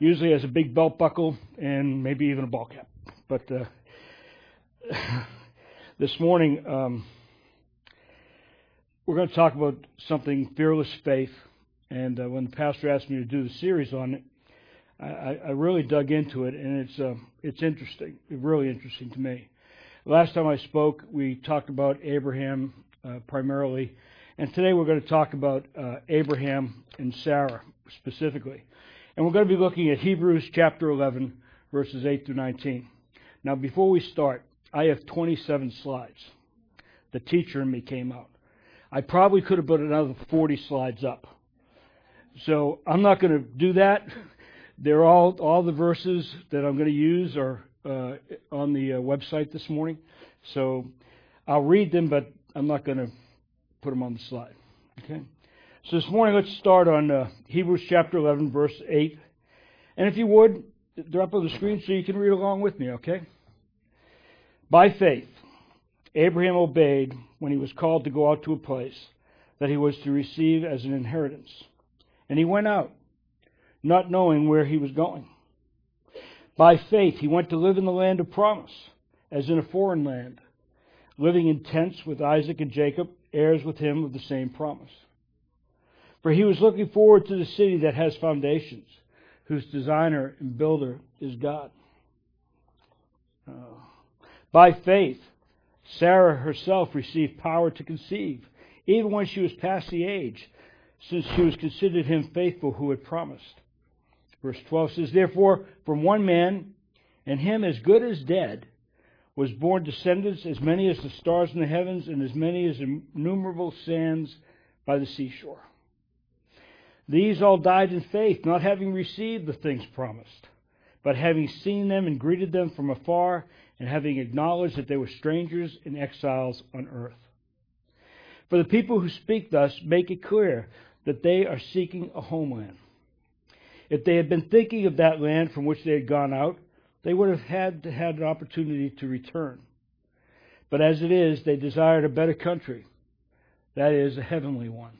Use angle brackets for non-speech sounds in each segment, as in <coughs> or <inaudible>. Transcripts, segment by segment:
Usually has a big belt buckle and maybe even a ball cap. But uh, <laughs> this morning, um, we're going to talk about something fearless faith. And uh, when the pastor asked me to do the series on it, I, I really dug into it, and it's uh, it's interesting, really interesting to me. Last time I spoke, we talked about Abraham uh, primarily, and today we're going to talk about uh, Abraham and Sarah specifically. And we're going to be looking at Hebrews chapter 11, verses 8 through 19. Now, before we start, I have 27 slides. The teacher in me came out. I probably could have put another 40 slides up. So I'm not going to do that. They're all all the verses that I'm going to use are uh, on the uh, website this morning. So I'll read them, but I'm not going to put them on the slide. Okay. So this morning, let's start on uh, Hebrews chapter 11, verse 8. And if you would, drop on the screen so you can read along with me. Okay. By faith, Abraham obeyed when he was called to go out to a place that he was to receive as an inheritance, and he went out not knowing where he was going. By faith, he went to live in the land of promise, as in a foreign land, living in tents with Isaac and Jacob, heirs with him of the same promise. For he was looking forward to the city that has foundations, whose designer and builder is God. Uh, by faith, Sarah herself received power to conceive, even when she was past the age, since she was considered him faithful who had promised. Verse 12 says, Therefore, from one man, and him as good as dead, was born descendants as many as the stars in the heavens and as many as innumerable sands by the seashore. These all died in faith, not having received the things promised, but having seen them and greeted them from afar, and having acknowledged that they were strangers and exiles on earth. For the people who speak thus make it clear that they are seeking a homeland. If they had been thinking of that land from which they had gone out, they would have had to had an opportunity to return. But as it is, they desired a better country, that is, a heavenly one.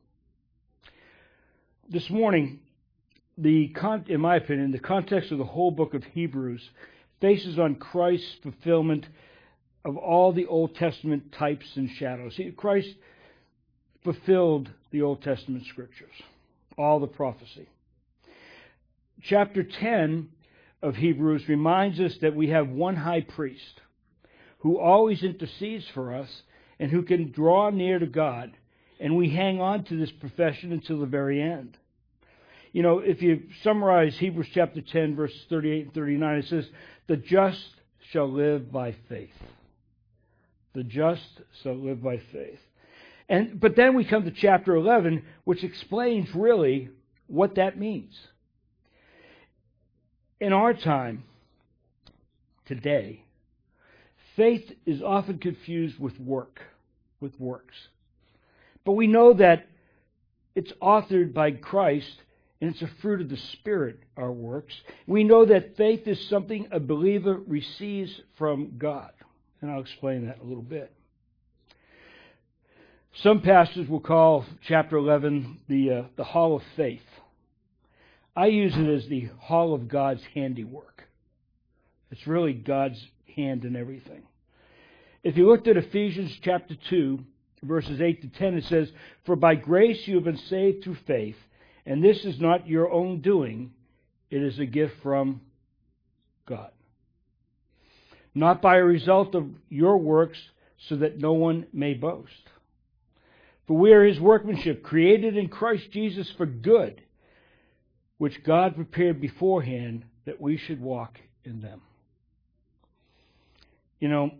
This morning, the in my opinion, the context of the whole book of Hebrews faces on Christ's fulfillment of all the Old Testament types and shadows. Christ fulfilled the Old Testament scriptures, all the prophecy. Chapter 10 of Hebrews reminds us that we have one high priest who always intercedes for us and who can draw near to God, and we hang on to this profession until the very end. You know, if you summarize Hebrews chapter 10, verses 38 and 39, it says, The just shall live by faith. The just shall live by faith. And, but then we come to chapter 11, which explains really what that means. In our time, today, faith is often confused with work, with works. But we know that it's authored by Christ and it's a fruit of the Spirit, our works. We know that faith is something a believer receives from God. And I'll explain that a little bit. Some pastors will call chapter 11 the, uh, the Hall of Faith. I use it as the Hall of God's handiwork. It's really God's hand in everything. If you looked at Ephesians chapter 2, verses 8 to 10, it says, For by grace you have been saved through faith, and this is not your own doing, It is a gift from God. Not by a result of your works, so that no one may boast. For we are his workmanship, created in Christ Jesus for good, which God prepared beforehand that we should walk in them. You know,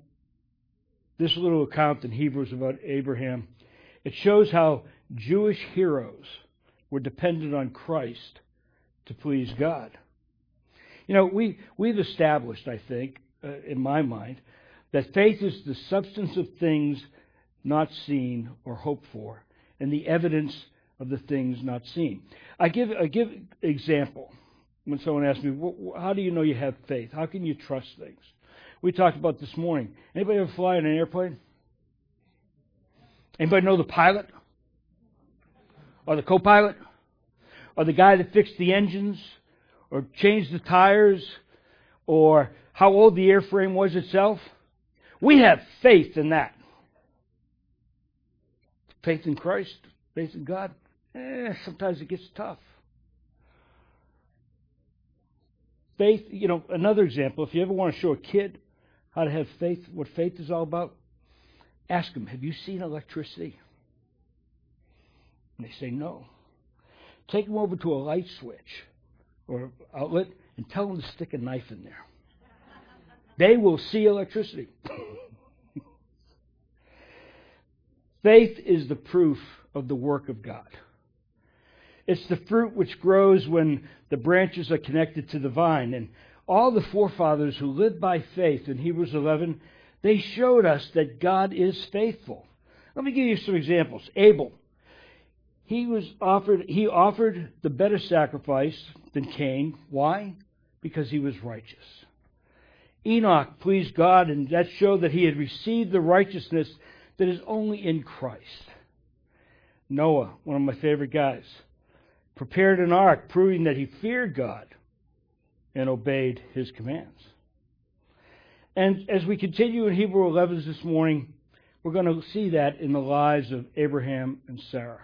this little account in Hebrews about Abraham, it shows how Jewish heroes were dependent on Christ to please God. You know, we, we've established, I think, uh, in my mind, that faith is the substance of things not seen or hoped for, and the evidence of the things not seen. I give I give example when someone asks me, "How do you know you have faith? How can you trust things?" We talked about this morning. Anybody ever fly in an airplane? Anybody know the pilot? Or the co-pilot? Or the guy that fixed the engines? Or changed the tires? Or how old the airframe was itself? We have faith in that. Faith in Christ, faith in God. Eh, sometimes it gets tough. Faith, you know, another example, if you ever want to show a kid how to have faith, what faith is all about, ask them, Have you seen electricity? And they say no. Take them over to a light switch or outlet and tell them to stick a knife in there. They will see electricity. <laughs> Faith is the proof of the work of God. It's the fruit which grows when the branches are connected to the vine. And all the forefathers who lived by faith in Hebrews 11, they showed us that God is faithful. Let me give you some examples. Abel, he was offered he offered the better sacrifice than Cain. Why? Because he was righteous. Enoch pleased God, and that showed that he had received the righteousness that is only in Christ. Noah, one of my favorite guys, prepared an ark, proving that he feared God and obeyed his commands. And as we continue in Hebrew 11 this morning, we're going to see that in the lives of Abraham and Sarah.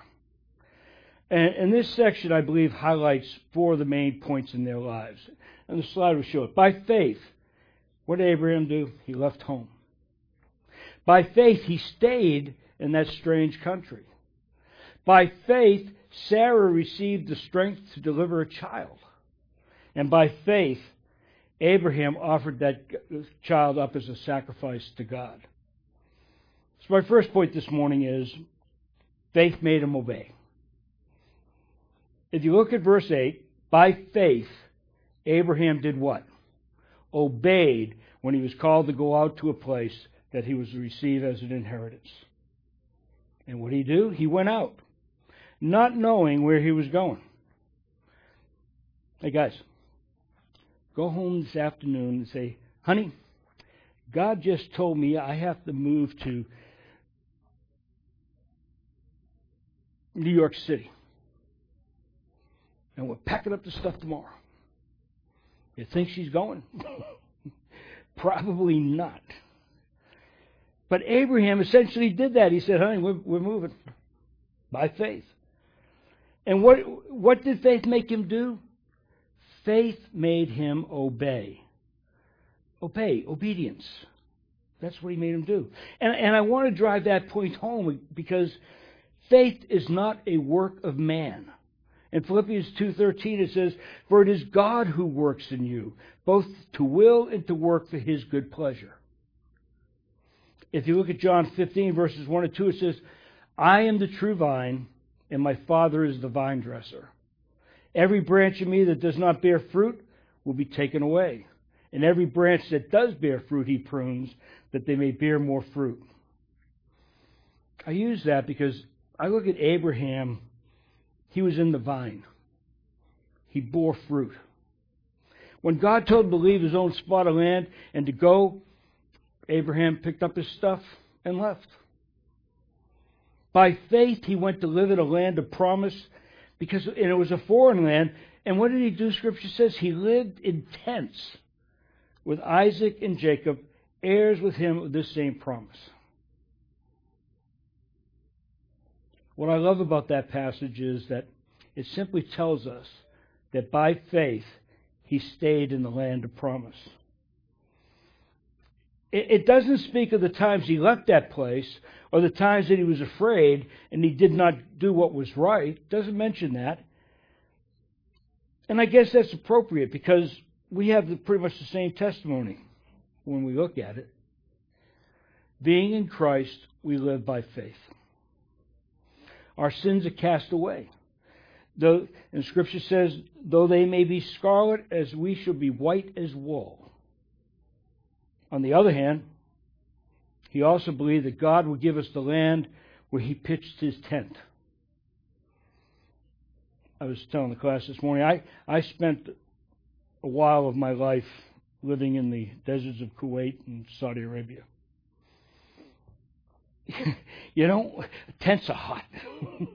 And, and this section, I believe, highlights four of the main points in their lives. And the slide will show it. By faith, what did Abraham do? He left home. By faith, he stayed in that strange country. By faith, Sarah received the strength to deliver a child. And by faith, Abraham offered that child up as a sacrifice to God. So, my first point this morning is faith made him obey. If you look at verse 8, by faith, Abraham did what? obeyed when he was called to go out to a place that he was to receive as an inheritance. And what did he do? He went out, not knowing where he was going. Hey, guys, go home this afternoon and say, honey, God just told me I have to move to New York City. And we're packing up the stuff tomorrow. You think she's going? <laughs> Probably not. But Abraham essentially did that. He said, honey, we're, we're moving by faith. And what, what did faith make him do? Faith made him obey. Obey, obedience. That's what he made him do. And, and I want to drive that point home because faith is not a work of man. In Philippians 2:13 it says, "For it is God who works in you, both to will and to work for his good pleasure." If you look at John 15 verses 1 and 2 it says, "I am the true vine, and my Father is the vine dresser. Every branch in me that does not bear fruit will be taken away, and every branch that does bear fruit he prunes that they may bear more fruit." I use that because I look at Abraham he was in the vine. He bore fruit. When God told him to leave his own spot of land and to go, Abraham picked up his stuff and left. By faith, he went to live in a land of promise because and it was a foreign land. And what did he do? Scripture says he lived in tents with Isaac and Jacob, heirs with him of this same promise. What I love about that passage is that it simply tells us that by faith, he stayed in the land of promise. It, doesn't speak of the times he left that place or the times that he was afraid and he did not do what was right. It doesn't mention that. And I guess that's appropriate because we have the, pretty much the same testimony when we look at it. Being in Christ, we live by faith. Our sins are cast away. Though, and Scripture says, though they may be scarlet, as we shall be white as wool. On the other hand, he also believed that God would give us the land where he pitched his tent. I was telling the class this morning, I, I spent a while of my life living in the deserts of Kuwait and Saudi Arabia. <laughs> you know, tents are hot.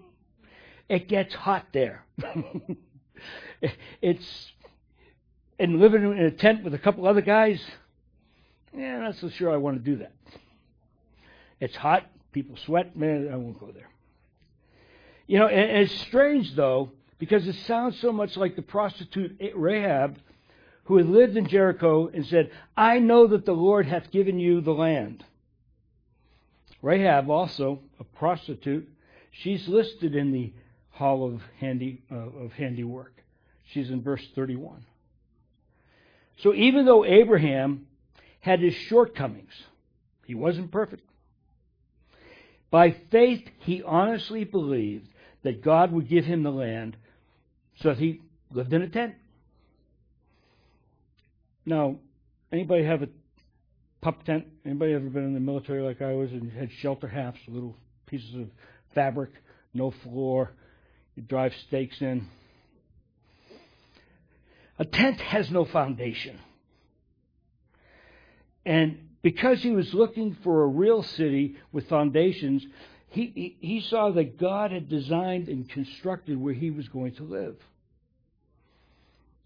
<laughs> it gets hot there. <laughs> it's and living in a tent with a couple other guys. Yeah, not so sure I want to do that. It's hot. People sweat. Man, I won't go there. You know, and it's strange though because it sounds so much like the prostitute Rahab who had lived in Jericho and said, I know that the Lord hath given you the land. Rahab, also a prostitute, she's listed in the hall of, handy, uh, of handiwork. She's in verse 31. So even though Abraham had his shortcomings, he wasn't perfect. By faith, he honestly believed that God would give him the land so that he lived in a tent. Now, anybody have a pup tent? Anybody ever been in the military like I was and had shelter halves, little pieces of fabric, no floor, you drive stakes in? A tent has no foundation. And because he was looking for a real city with foundations, he, he, he saw that God had designed and constructed where he was going to live.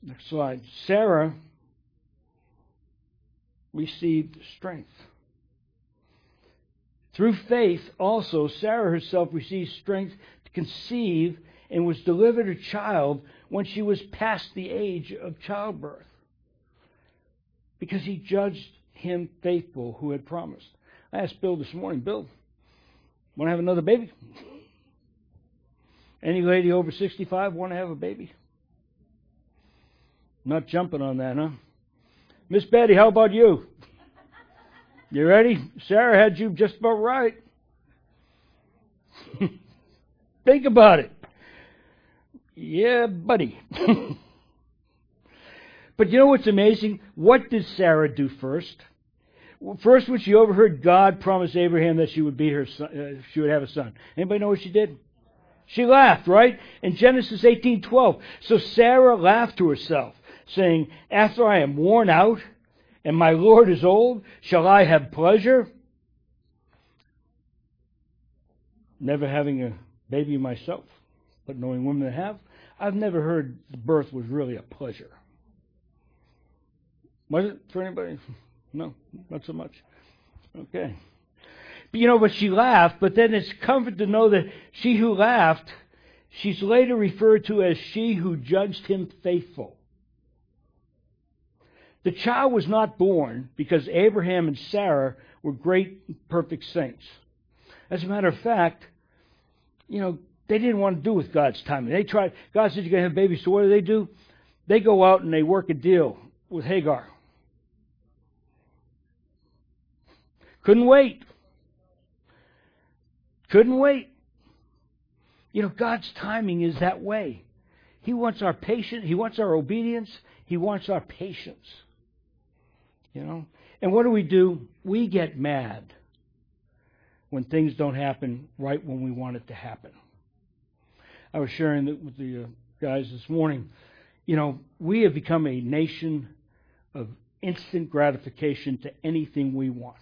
Next slide. Sarah received strength. Through faith, also, Sarah herself received strength to conceive and was delivered a child when she was past the age of childbirth. Because he judged him faithful who had promised. I asked Bill this morning, Bill, want to have another baby? Any lady over 65 want to have a baby? Not jumping on that, huh? Miss Betty, how about you? You ready? Sarah had you just about right. <laughs> Think about it. Yeah, buddy. <laughs> but you know what's amazing? What did Sarah do first? First, when she overheard God promise Abraham that she would be her son, uh, she would have a son. Anybody know what she did? She laughed, right? In Genesis 18:12. So Sarah laughed to herself saying, After I am worn out and my Lord is old, shall I have pleasure? Never having a baby myself, but knowing women that have, I've never heard birth was really a pleasure. Was it for anybody? No, not so much. Okay. But you know, but she laughed, but then it's comfort to know that she who laughed, she's later referred to as she who judged him faithful. The child was not born because Abraham and Sarah were great, perfect saints. As a matter of fact, you know, they didn't want to do with God's timing. They tried, God said you're going to have babies, so what do they do? They go out and they work a deal with Hagar. Couldn't wait. Couldn't wait. You know, God's timing is that way. He wants our patience, He wants our obedience, He wants our patience. You know? And what do we do? We get mad when things don't happen right when we want it to happen. I was sharing that with the uh, guys this morning. You know, we have become a nation of instant gratification to anything we want.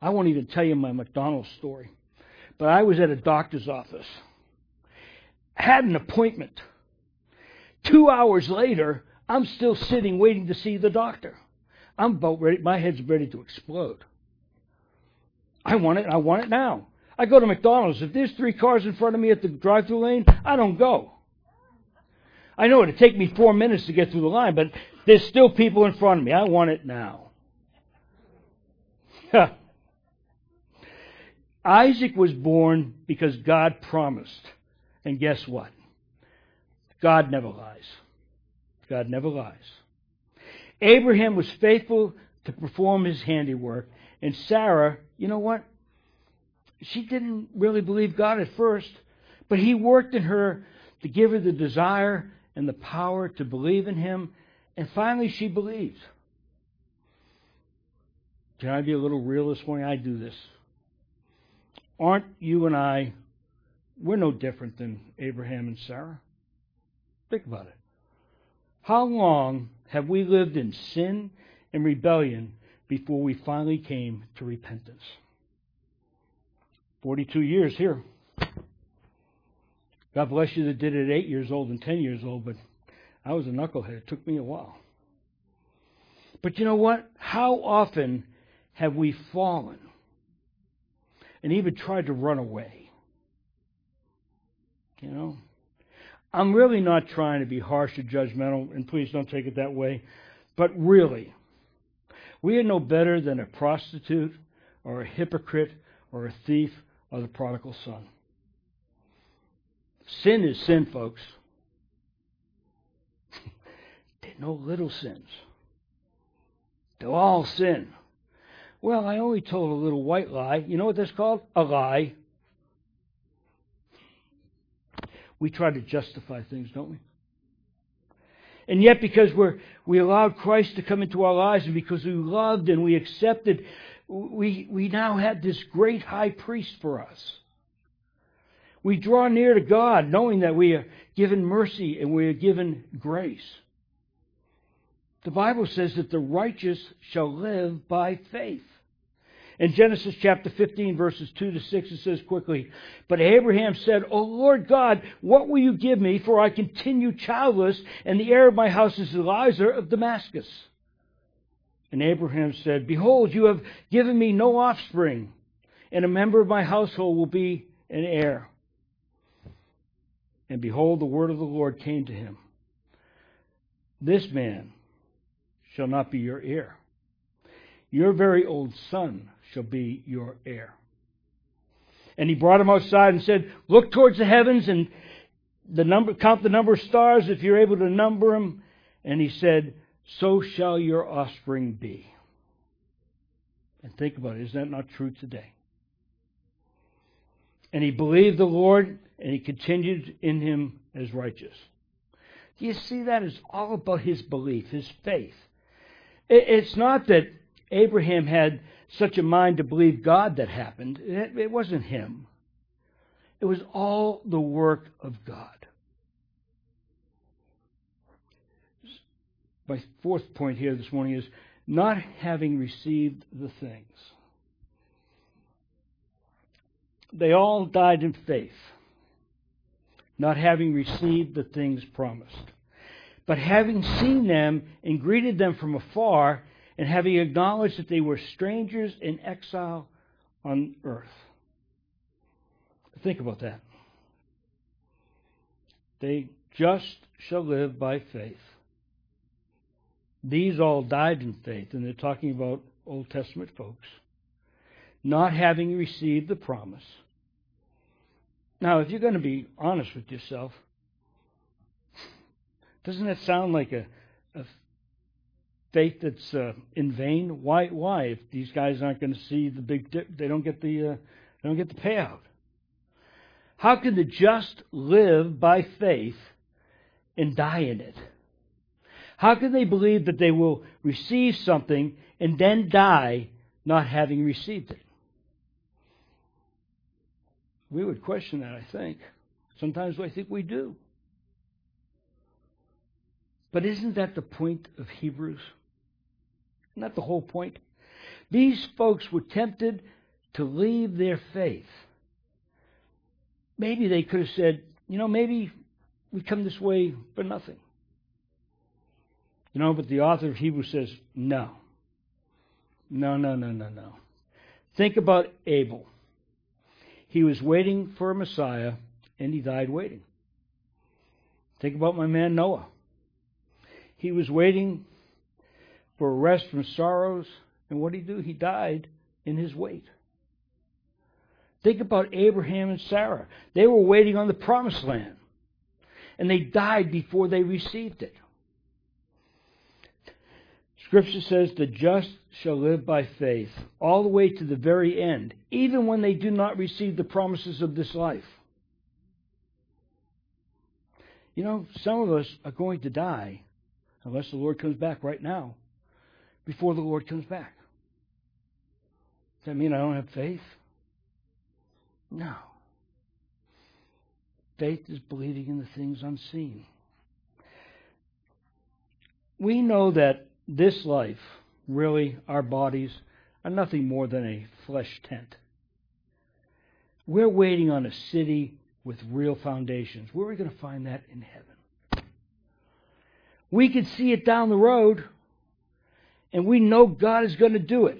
I won't even tell you my McDonald's story, but I was at a doctor's office, had an appointment. Two hours later, I'm still sitting waiting to see the doctor. I'm about ready. My head's ready to explode. I want it. I want it now. I go to McDonald's. If there's three cars in front of me at the drive-through lane, I don't go. I know it'd take me four minutes to get through the line, but there's still people in front of me. I want it now. <laughs> Isaac was born because God promised. And guess what? God never lies. God never lies. Abraham was faithful to perform his handiwork, and Sarah, you know what? She didn't really believe God at first, but he worked in her to give her the desire and the power to believe in him, and finally she believed. Can I be a little real this morning? I do this. Aren't you and I, we're no different than Abraham and Sarah? Think about it. How long have we lived in sin and rebellion before we finally came to repentance? 42 years here. God bless you that did it at 8 years old and 10 years old, but I was a knucklehead. It took me a while. But you know what? How often have we fallen and even tried to run away? You know? I'm really not trying to be harsh or judgmental, and please don't take it that way, but really, we are no better than a prostitute or a hypocrite or a thief or the prodigal son. Sin is sin, folks. <laughs> They're no little sins. They're all sin. Well, I only told a little white lie. You know what that's called? A lie. We try to justify things, don't we? And yet, because we're, we allowed Christ to come into our lives and because we loved and we accepted, we, we now had this great high priest for us. We draw near to God knowing that we are given mercy and we are given grace. The Bible says that the righteous shall live by faith. In Genesis chapter 15, verses 2 to 6, it says quickly, But Abraham said, O Lord God, what will you give me? For I continue childless, and the heir of my house is Eliezer of Damascus. And Abraham said, Behold, you have given me no offspring, and a member of my household will be an heir. And behold, the word of the Lord came to him. This man shall not be your heir. Your very old son shall be your heir. And he brought him outside and said, Look towards the heavens and the number, count the number of stars if you're able to number them. And he said, So shall your offspring be. And think about it, is that not true today? And he believed the Lord, and he continued in him as righteous. Do you see that? It's all about his belief, his faith. It's not that Abraham had such a mind to believe God that happened. It wasn't him. It was all the work of God. My fourth point here this morning is not having received the things. They all died in faith, not having received the things promised. But having seen them and greeted them from afar, and having acknowledged that they were strangers in exile on earth. Think about that. They just shall live by faith. These all died in faith, and they're talking about Old Testament folks, not having received the promise. Now, if you're going to be honest with yourself, doesn't that sound like a, a faith that's uh, in vain? Why? Why? If these guys aren't going to see the big, dip, they don't get the, uh, they don't get the payout. How can the just live by faith and die in it? How can they believe that they will receive something and then die not having received it? We would question that, I think. Sometimes I think we do. But isn't that the point of Hebrews? Isn't the whole point? These folks were tempted to leave their faith. Maybe they could have said, you know, maybe we come this way for nothing. You know, but the author of Hebrews says, no. No, no, no, no, no. Think about Abel. He was waiting for a Messiah, and he died waiting. Think about my man Noah. He was waiting for rest from sorrows, and what did he do? He died in his wait. Think about Abraham and Sarah. They were waiting on the promised land, and they died before they received it. Scripture says the just shall live by faith all the way to the very end, even when they do not receive the promises of this life. You know, some of us are going to die unless the Lord comes back right now, before the Lord comes back. Does that mean I don't have faith? No. Faith is believing in the things unseen. We know that this life, really, our bodies, are nothing more than a flesh tent. We're waiting on a city with real foundations. Where are we going to find that in heaven? We can see it down the road, and we know God is going to do it.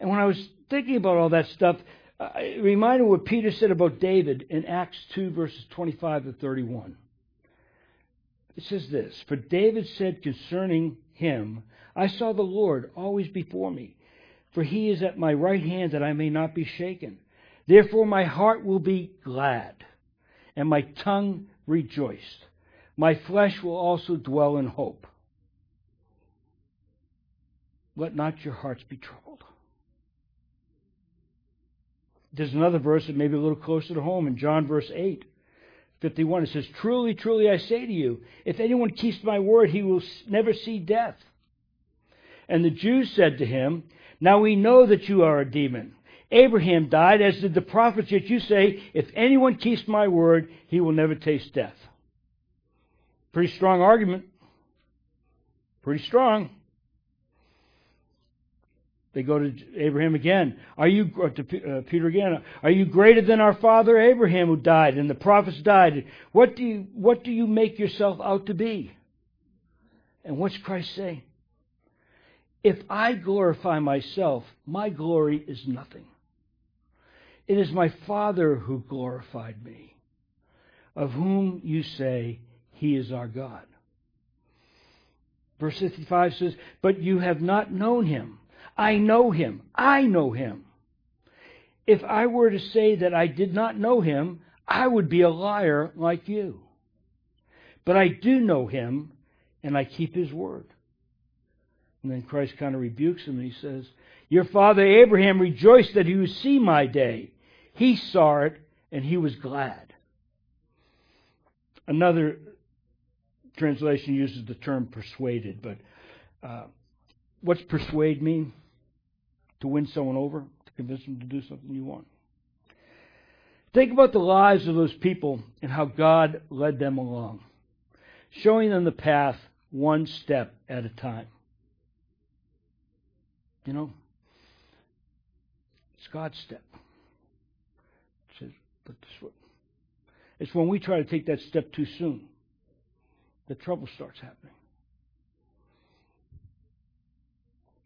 And when I was thinking about all that stuff, it reminded me what Peter said about David in Acts 2, verses 25 to 31. It says this For David said concerning him, I saw the Lord always before me, for he is at my right hand that I may not be shaken. Therefore my heart will be glad, and my tongue rejoiced. My flesh will also dwell in hope. Let not your hearts be troubled. There's another verse that may be a little closer to home in John verse 8. 51, it says, Truly, truly, I say to you, if anyone keeps my word, he will never see death. And the Jews said to him, Now we know that you are a demon. Abraham died, as did the prophets, yet you say, If anyone keeps my word, he will never taste death. Pretty strong argument. Pretty strong. They go to Abraham again. Are you to uh, Peter again? Are you greater than our father Abraham, who died and the prophets died? What do you what do you make yourself out to be? And what's Christ saying? If I glorify myself, my glory is nothing. It is my Father who glorified me, of whom you say he is our God. Verse 55 says, But you have not known him I know him. I know him. If I were to say that I did not know him, I would be a liar like you. But I do know him, and I keep his word. And then Christ kind of rebukes him, and he says, Your father Abraham rejoiced that he would see my day. He saw it, and he was glad. Another translation uses the term persuaded, but uh, what's persuade mean? To win someone over, to convince them to do something you want. Think about the lives of those people and how God led them along, showing them the path one step at a time. You know, it's God's step. It's when we try to take that step too soon that trouble starts happening.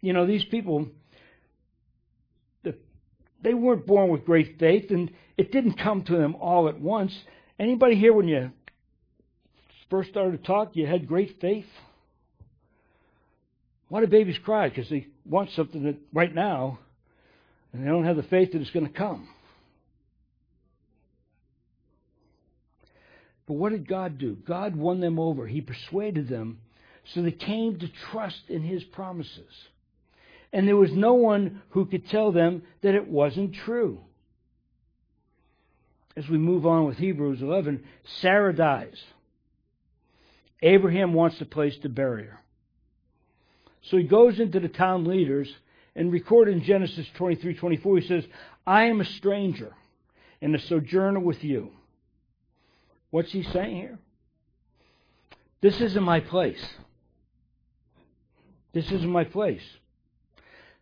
You know, these people they weren't born with great faith, and it didn't come to them all at once. Anybody here, when you first started to talk, you had great faith? Why do babies cry? Because they want something that, right now, and they don't have the faith that it's going to come. But what did God do? God won them over. He persuaded them so they came to trust in His promises and there was no one who could tell them that it wasn't true. As we move on with Hebrews 11, Sarah dies. Abraham wants a place to bury her. So he goes into the town leaders and recorded in Genesis 23 24, he says, I am a stranger and a sojourner with you. What's he saying here? This isn't my place. This isn't my place.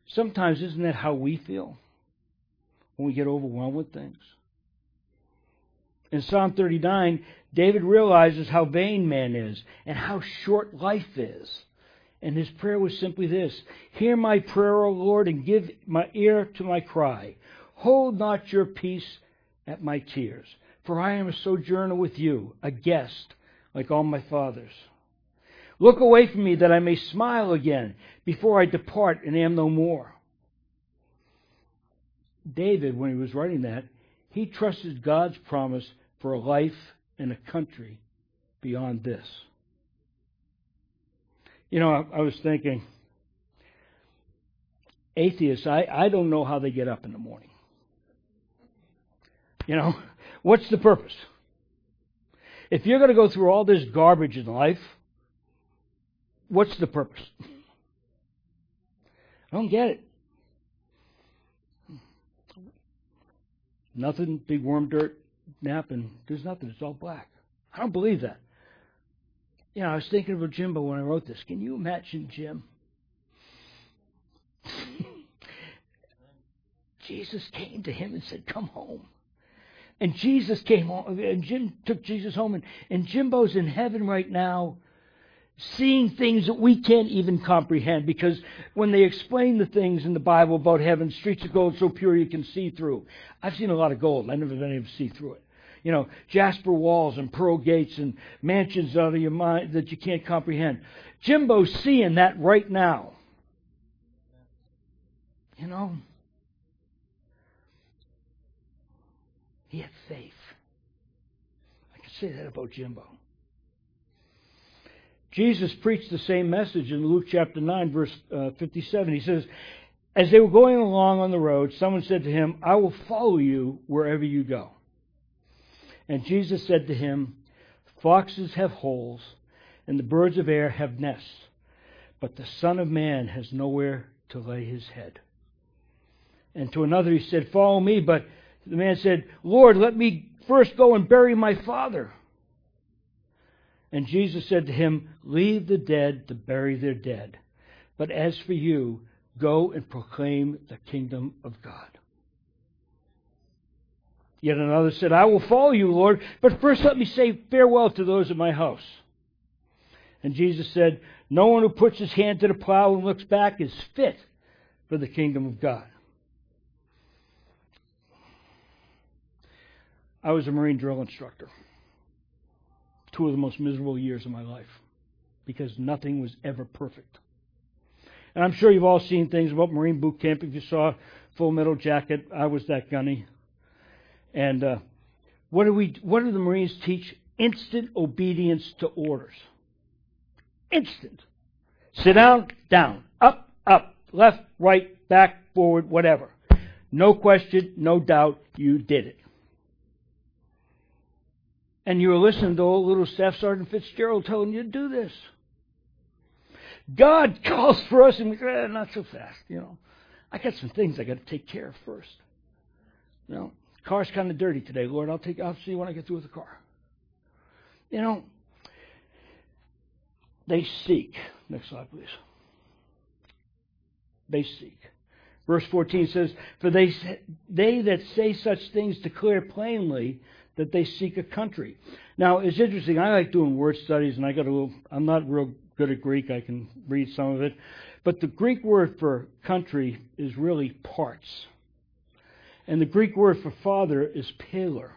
Sometimes, isn't that how we feel when we get overwhelmed with things? In Psalm 39, David realizes how vain man is and how short life is. And his prayer was simply this Hear my prayer, O Lord, and give my ear to my cry. Hold not your peace at my tears. for I am a sojourner with you, a guest, like all my fathers. Look away from me that I may smile again before I depart and am no more. David, when he was writing that, he trusted God's promise for a life and a country beyond this. You know, I, I was thinking, atheists, I, I don't know how they get up in the morning. You know, <laughs> what's the purpose? If you're going to go through all this garbage in life, what's the purpose? I don't get it. Nothing, big worm dirt nap, and there's nothing. It's all black. I don't believe that. You know, I was thinking of Jimbo when I wrote this. Can you imagine Jim? <laughs> Jesus came to him and said, Come home. And Jesus came home, and Jim took Jesus home, and, and Jimbo's in heaven right now seeing things that we can't even comprehend because when they explain the things in the Bible about heaven, streets of gold so pure you can see through. I've seen a lot of gold. I've never been able to see through it. You know, jasper walls and pearl gates and mansions out of your mind that you can't comprehend. Jimbo's seeing that right now. You know? He had faith. I can say that about Jimbo. Jesus preached the same message in Luke chapter 9, verse uh, 57. He says, As they were going along on the road, someone said to him, I will follow you wherever you go. And Jesus said to him, Foxes have holes, and the birds of air have nests, but the Son of Man has nowhere to lay his head. And to another he said, Follow me. But the man said, Lord, let me first go and bury my father. And Jesus said to him, Leave the dead to bury their dead. But as for you, go and proclaim the kingdom of God. Yet another said, I will follow you, Lord, but first let me say farewell to those of my house. And Jesus said, No one who puts his hand to the plow and looks back is fit for the kingdom of God. I was a Marine drill instructor. Two of the most miserable years of my life because nothing was ever perfect. And I'm sure you've all seen things about Marine boot camp. If you saw Full Metal Jacket, I was that gunny. And uh, what do we? What do the Marines teach? Instant obedience to orders. Instant. Sit down, down, up, up, left, right, back, forward, whatever. No question, no doubt, you did it and you were listening to old little Staff Sergeant Fitzgerald telling you to do this. God <laughs> calls for us, and we go, eh, not so fast, you know. I got some things I got to take care of first. You know, car's kind of dirty today, Lord. I'll take. I'll see you when I get through with the car. You know, they seek. Next slide, please. They seek. Verse 14 says, For they, they that say such things declare plainly that they seek a country. Now, it's interesting. I like doing word studies, and I got a little. I'm not real good at Greek. I can read some of it, but the Greek word for country is really patris, and the Greek word for father is pater.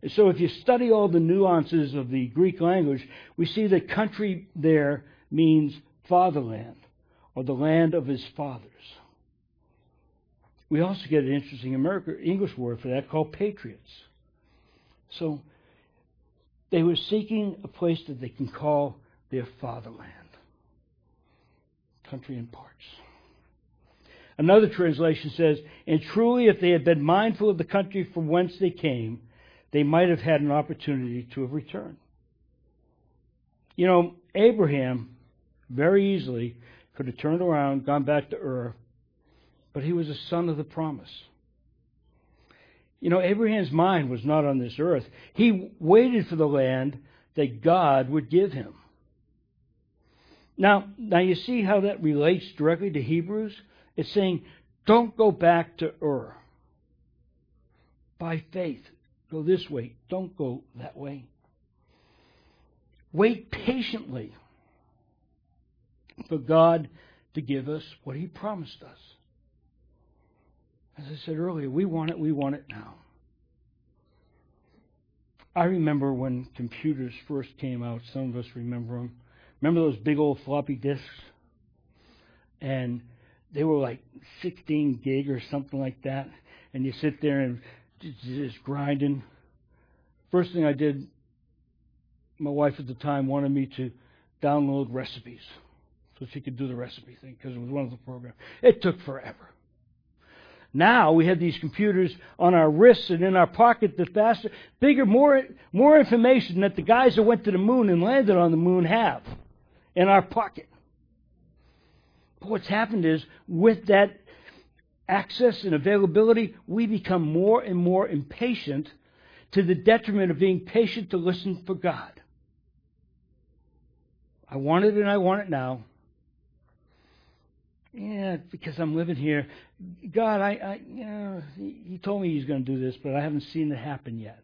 And so, if you study all the nuances of the Greek language, we see that country there means fatherland or the land of his fathers. We also get an interesting American English word for that called patriots. So they were seeking a place that they can call their fatherland, country in patris. Another translation says, And truly, if they had been mindful of the country from whence they came, they might have had an opportunity to have returned. You know, Abraham very easily could have turned around, gone back to Ur, but he was a son of the promise. You know, Abraham's mind was not on this earth. He waited for the land that God would give him. Now, now you see how that relates directly to Hebrews? It's saying, don't go back to Ur. By faith, go this way. Don't go that way. Wait patiently for God to give us what He promised us. As I said earlier, we want it, we want it now. I remember when computers first came out. Some of us remember them. Remember those big old floppy disks? And they were like 16 gig or something like that. And you sit there and just grinding. First thing I did, my wife at the time wanted me to download recipes so she could do the recipe thing because it was one of the programs. It took forever. Now we have these computers on our wrists and in our pocket that faster, bigger, more, more information that the guys that went to the moon and landed on the moon have in our pocket. But what's happened is with that access and availability, we become more and more impatient to the detriment of being patient to listen for God. I want it and I want it now. Yeah, because I'm living here. God, I, I you know, he, told me he's going to do this, but I haven't seen it happen yet.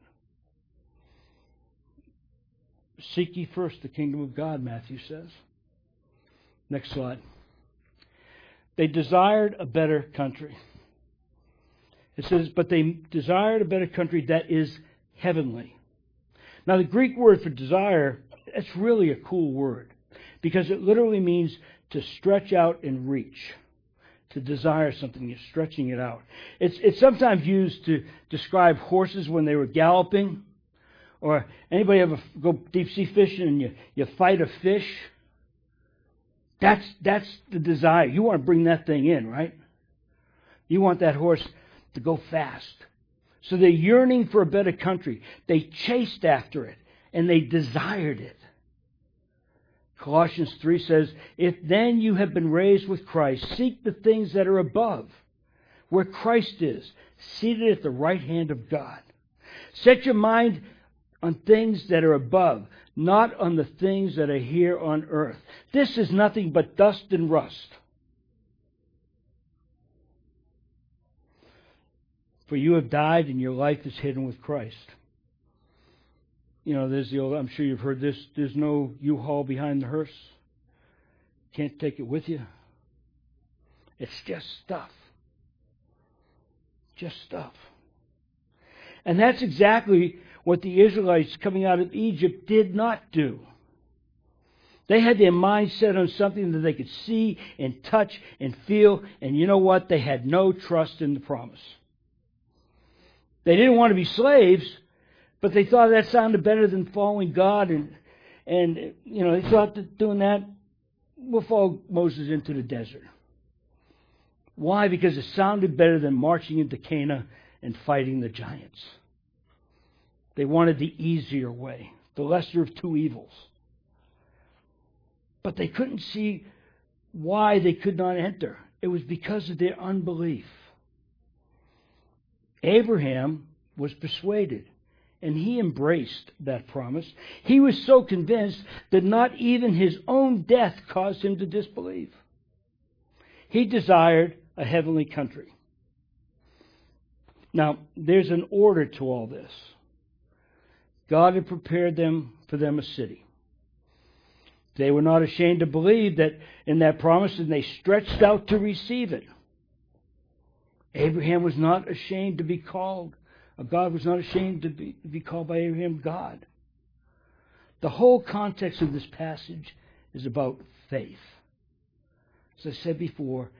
Seek ye first the kingdom of God, Matthew says. Next slide. They desired a better country. It says, but they desired a better country that is heavenly. Now, the Greek word for desire, it's really a cool word because it literally means to stretch out and reach. To desire something, you're stretching it out. It's, it's sometimes used to describe horses when they were galloping. Or anybody ever go deep sea fishing and you, you fight a fish? That's, that's the desire. You want to bring that thing in, right? You want that horse to go fast. So they're yearning for a better country. They chased after it and they desired it. Colossians 3 says, If then you have been raised with Christ, seek the things that are above, where Christ is, seated at the right hand of God. Set your mind on things that are above, not on the things that are here on earth. This is nothing but dust and rust. For you have died and your life is hidden with Christ. You know, there's the old, I'm sure you've heard this, there's no U-Haul behind the hearse. Can't take it with you. It's just stuff. Just stuff. And that's exactly what the Israelites coming out of Egypt did not do. They had their mind set on something that they could see and touch and feel, and you know what? They had no trust in the promise. They didn't want to be slaves, but they thought that sounded better than following God, and and you know they thought that doing that will follow Moses into the desert. Why? Because it sounded better than marching into Canaan and fighting the giants. They wanted the easier way, the lesser of two evils. But they couldn't see why they could not enter. It was because of their unbelief. Abraham was persuaded and he embraced that promise. He was so convinced that not even his own death caused him to disbelieve. He desired a heavenly country. Now, there's an order to all this. God had prepared them for them a city. They were not ashamed to believe that in that promise, and they stretched out to receive it. Abraham was not ashamed to be called. Uh, God was not ashamed to be, to be called by Abraham God. The whole context of this passage is about faith. As I said before,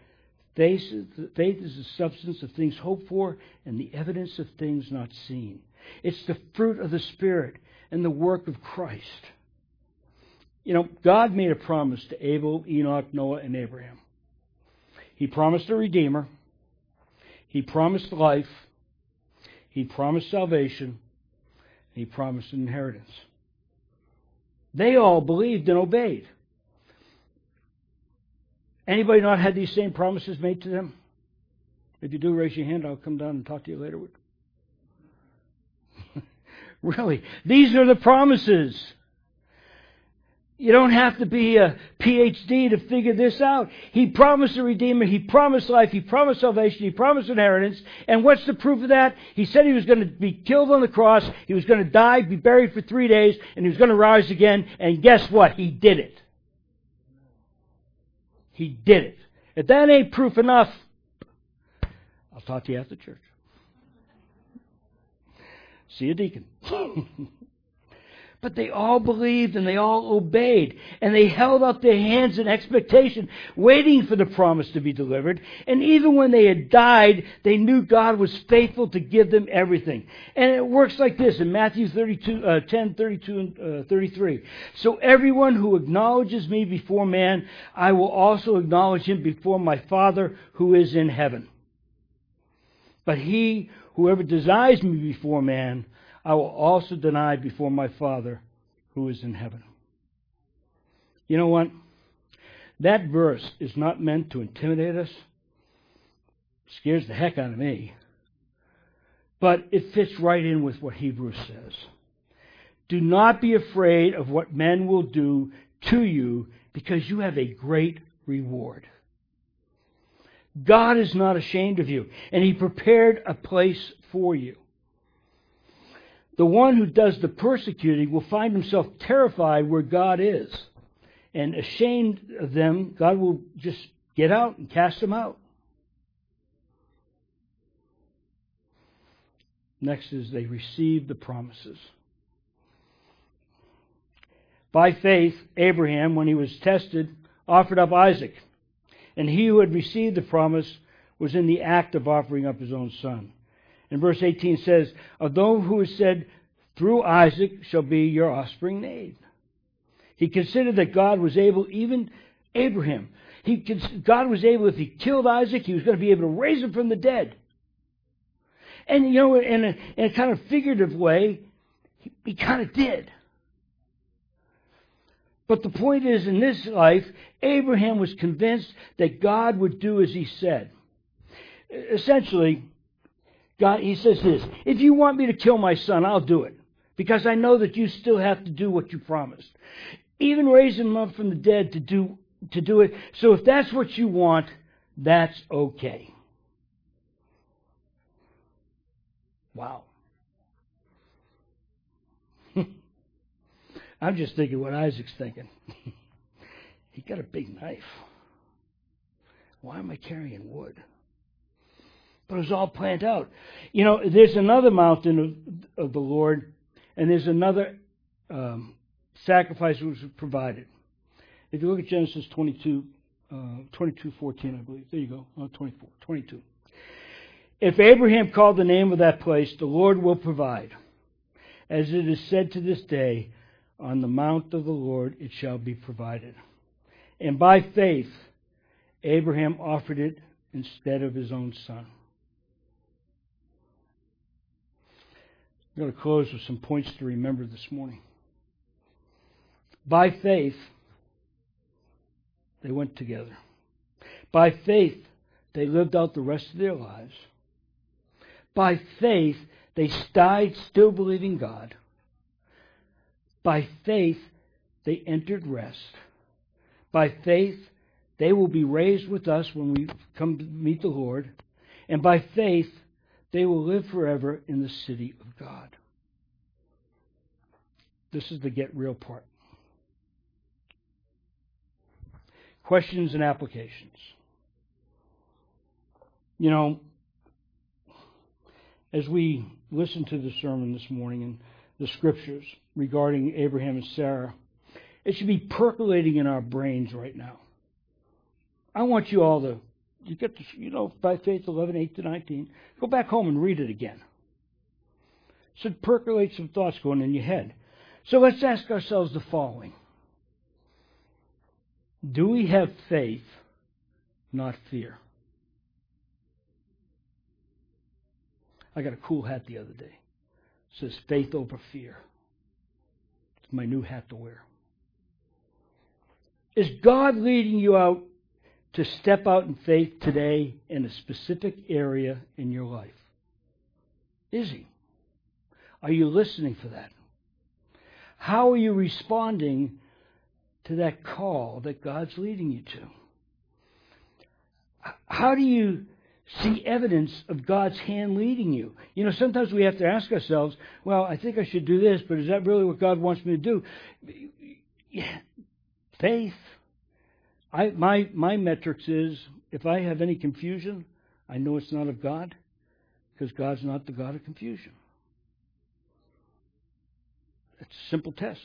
faith is the substance of things hoped for and the evidence of things not seen. It's the fruit of the Spirit and the work of Christ. You know, God made a promise to Abel, Enoch, Noah, and Abraham. He promised a Redeemer. He promised life. He promised salvation. and He promised an inheritance. They all believed and obeyed. Anybody not had these same promises made to them? If you do, raise your hand. I'll come down and talk to you later. <laughs> Really. These are the promises. You don't have to be a PhD to figure this out. He promised a Redeemer. He promised life. He promised salvation. He promised inheritance. And what's the proof of that? He said he was going to be killed on the cross. He was going to die, be buried for three days, and he was going to rise again. And guess what? He did it. He did it. If that ain't proof enough, I'll talk to you after church. See a deacon. <laughs> But they all believed and they all obeyed. And they held out their hands in expectation, waiting for the promise to be delivered. And even when they had died, they knew God was faithful to give them everything. And it works like this in Matthew 32, uh, 10, 32, and uh, 33. So everyone who acknowledges me before man, I will also acknowledge him before my Father who is in heaven. But he, whoever desires me before man, I will also deny before my Father who is in heaven. You know what? That verse is not meant to intimidate us. It scares the heck out of me. But it fits right in with what Hebrews says. Do not be afraid of what men will do to you because you have a great reward. God is not ashamed of you, and He prepared a place for you. The one who does the persecuting will find himself terrified where God is. And ashamed of them, God will just get out and cast them out. Next is they receive the promises. By faith, Abraham, when he was tested, offered up Isaac. And he who had received the promise was in the act of offering up his own son. And verse 18 says, Of those who said, Through Isaac shall be your offspring named. He considered that God was able, even Abraham, he, God was able, if he killed Isaac, he was going to be able to raise him from the dead. And, you know, in a, in a kind of figurative way, he, he kind of did. But the point is, in this life, Abraham was convinced that God would do as he said. Essentially, God, he says this If you want me to kill my son, I'll do it. Because I know that you still have to do what you promised. Even raise him up from the dead to do, to do it. So if that's what you want, that's okay. Wow. <laughs> I'm just thinking what Isaac's thinking. <laughs> he got a big knife. Why am I carrying wood? But it was all planned out. You know, there's another mountain of, of the Lord, and there's another um, sacrifice which was provided. If you look at Genesis 22, uh, 22, 14, I believe. There you go. Oh, 24, 22. If Abraham called the name of that place, the Lord will provide. As it is said to this day, on the mount of the Lord it shall be provided. And by faith, Abraham offered it instead of his own son. I'm going to close with some points to remember this morning. By faith, they went together. By faith, they lived out the rest of their lives. By faith, they died still believing God. By faith, they entered rest. By faith, they will be raised with us when we come to meet the Lord. And by faith, they will live forever in the city of God. This is the get real part. Questions and applications. You know, as we listen to the sermon this morning and the scriptures regarding Abraham and Sarah, it should be percolating in our brains right now. I want you all to you get to, you know, by faith 11, 8 to 19. Go back home and read it again. Should percolate some thoughts going in your head. So let's ask ourselves the following Do we have faith, not fear? I got a cool hat the other day. It says faith over fear. It's my new hat to wear. Is God leading you out to step out in faith today in a specific area in your life? Is He? Are you listening for that? How are you responding to that call that God's leading you to? How do you see evidence of God's hand leading you? You know, sometimes we have to ask ourselves, well, I think I should do this, but is that really what God wants me to do? Yeah. Faith I, my, my metrics is if I have any confusion, I know it's not of God because God's not the God of confusion. It's a simple test.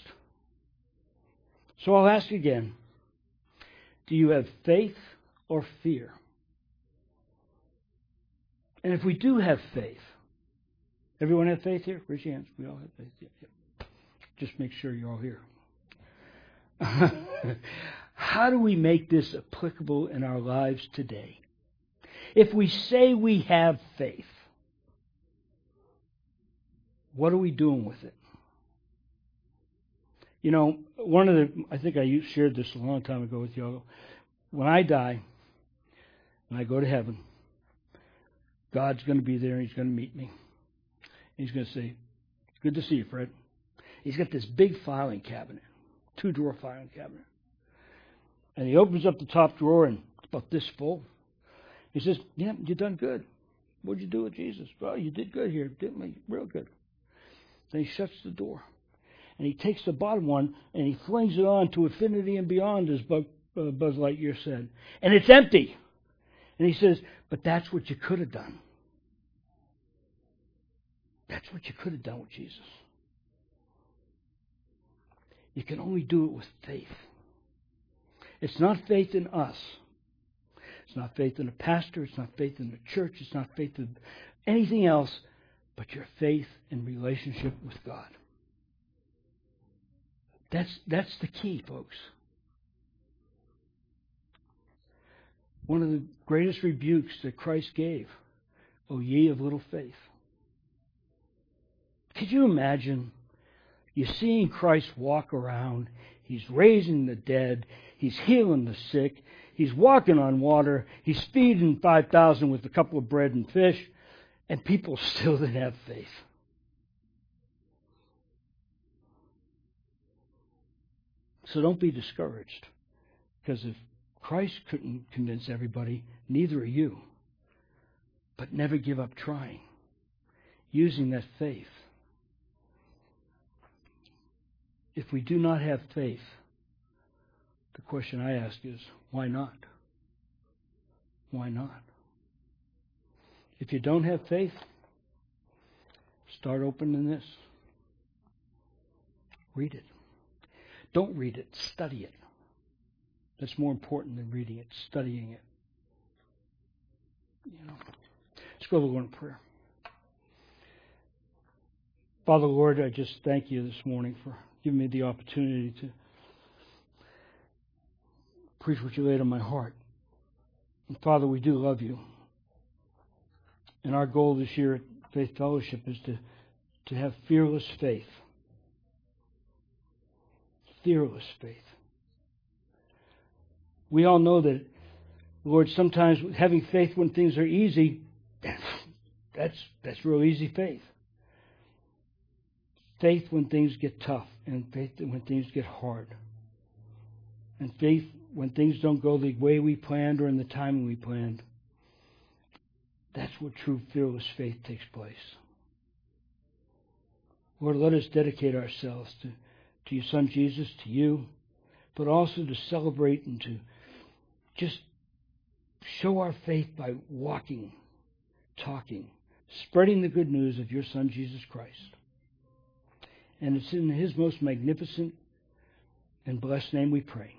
So I'll ask again Do you have faith or fear? And if we do have faith, everyone have faith here? Raise your hands. We all have faith. Yeah, yeah. Just make sure you're all here. <laughs> How do we make this applicable in our lives today? If we say we have faith, what are we doing with it? You know, one of the, I think I shared this a long time ago with y'all. When I die and I go to heaven, God's going to be there and He's going to meet me. And He's going to say, Good to see you, Fred. He's got this big filing cabinet, two drawer filing cabinet. And he opens up the top drawer and it's about this full. He says, Yeah, you done good. What'd you do with Jesus? Well, you did good here, didn't you? Real good. Then he shuts the door. And he takes the bottom one and he flings it on to infinity and beyond, as uh, Buzz Lightyear said. And it's empty. And he says, But that's what you could have done. That's what you could have done with Jesus. You can only do it with faith. It's not faith in us. It's not faith in a pastor. It's not faith in the church. It's not faith in anything else but your faith and relationship with God. That's, that's the key, folks. One of the greatest rebukes that Christ gave, O ye of little faith. Could you imagine you seeing Christ walk around? He's raising the dead. He's healing the sick. He's walking on water. He's feeding 5,000 with a couple of bread and fish. And people <laughs> still didn't have faith. So don't be discouraged. Because if Christ couldn't convince everybody, neither are you. But never give up trying, using that faith. If we do not have faith, the question I ask is, why not? Why not? If you don't have faith, start opening this. Read it. Don't read it, study it. That's more important than reading it, studying it. You know. Let's go to the Lord in prayer. Father Lord, I just thank you this morning for giving me the opportunity to preach what you laid on my heart. And Father, we do love you. And our goal this year at Faith Fellowship is to, to have fearless faith. Fearless faith. We all know that, Lord, sometimes having faith when things are easy, <coughs> that's, that's real easy faith. Faith when things get tough, and faith when things get hard. And faith when things don't go the way we planned or in the timing we planned. That's where true fearless faith takes place. Lord, let us dedicate ourselves to, to your Son Jesus, to you, but also to celebrate and to just show our faith by walking, talking, spreading the good news of your Son Jesus Christ. And it's in his most magnificent and blessed name we pray.